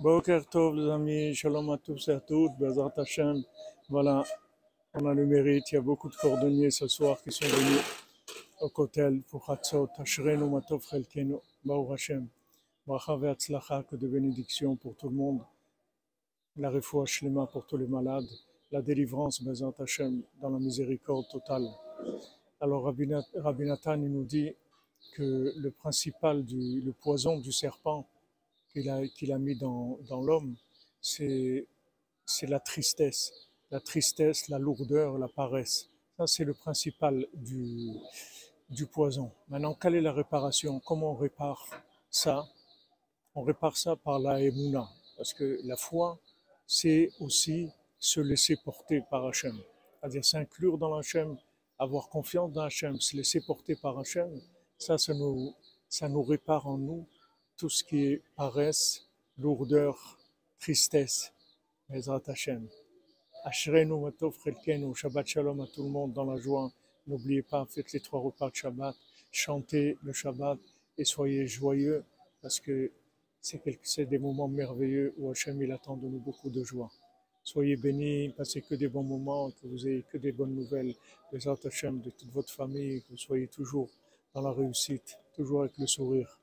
Boker les amis, Shalom à tous et toutes, Hashem. Voilà, on a le mérite, il y a beaucoup de cordonniers ce soir qui sont venus au Kotel pour Hatzot, Ashrenu Matov Chelkenu, Baruch Hashem. Bracha ve'atzlacha, que de bénédictions pour tout le monde. La refoua shlema pour tous les malades. La délivrance, Bezrat Hashem, dans la miséricorde totale. Alors Rabbi Nat- Rabbi Nathan, nous dit que le principal, du, le poison du serpent qu'il a, qu'il a mis dans, dans l'homme, c'est c'est la tristesse. La tristesse, la lourdeur, la paresse. Ça, c'est le principal du, du poison. Maintenant, quelle est la réparation? Comment on répare ça? On répare ça par la émouna. Parce que la foi, c'est aussi se laisser porter par Hachem. C'est-à-dire s'inclure dans Hachem, avoir confiance dans Hachem, se laisser porter par Hachem. Ça, ça nous, ça nous répare en nous tout ce qui est paresse, lourdeur, tristesse. Bezrat Hashem. Ashrenu Matov Chelkenu, Shabbat Shalom à tout le monde dans la joie. N'oubliez pas, faites les trois repas de Shabbat, chantez le Shabbat et soyez joyeux parce que c'est des moments merveilleux où Hachem il attend de nous beaucoup de joie. Soyez bénis, passez que des bons moments, que vous ayez que des bonnes nouvelles. Bezrat Hashem de toute votre famille, que vous soyez toujours dans la réussite, toujours avec le sourire.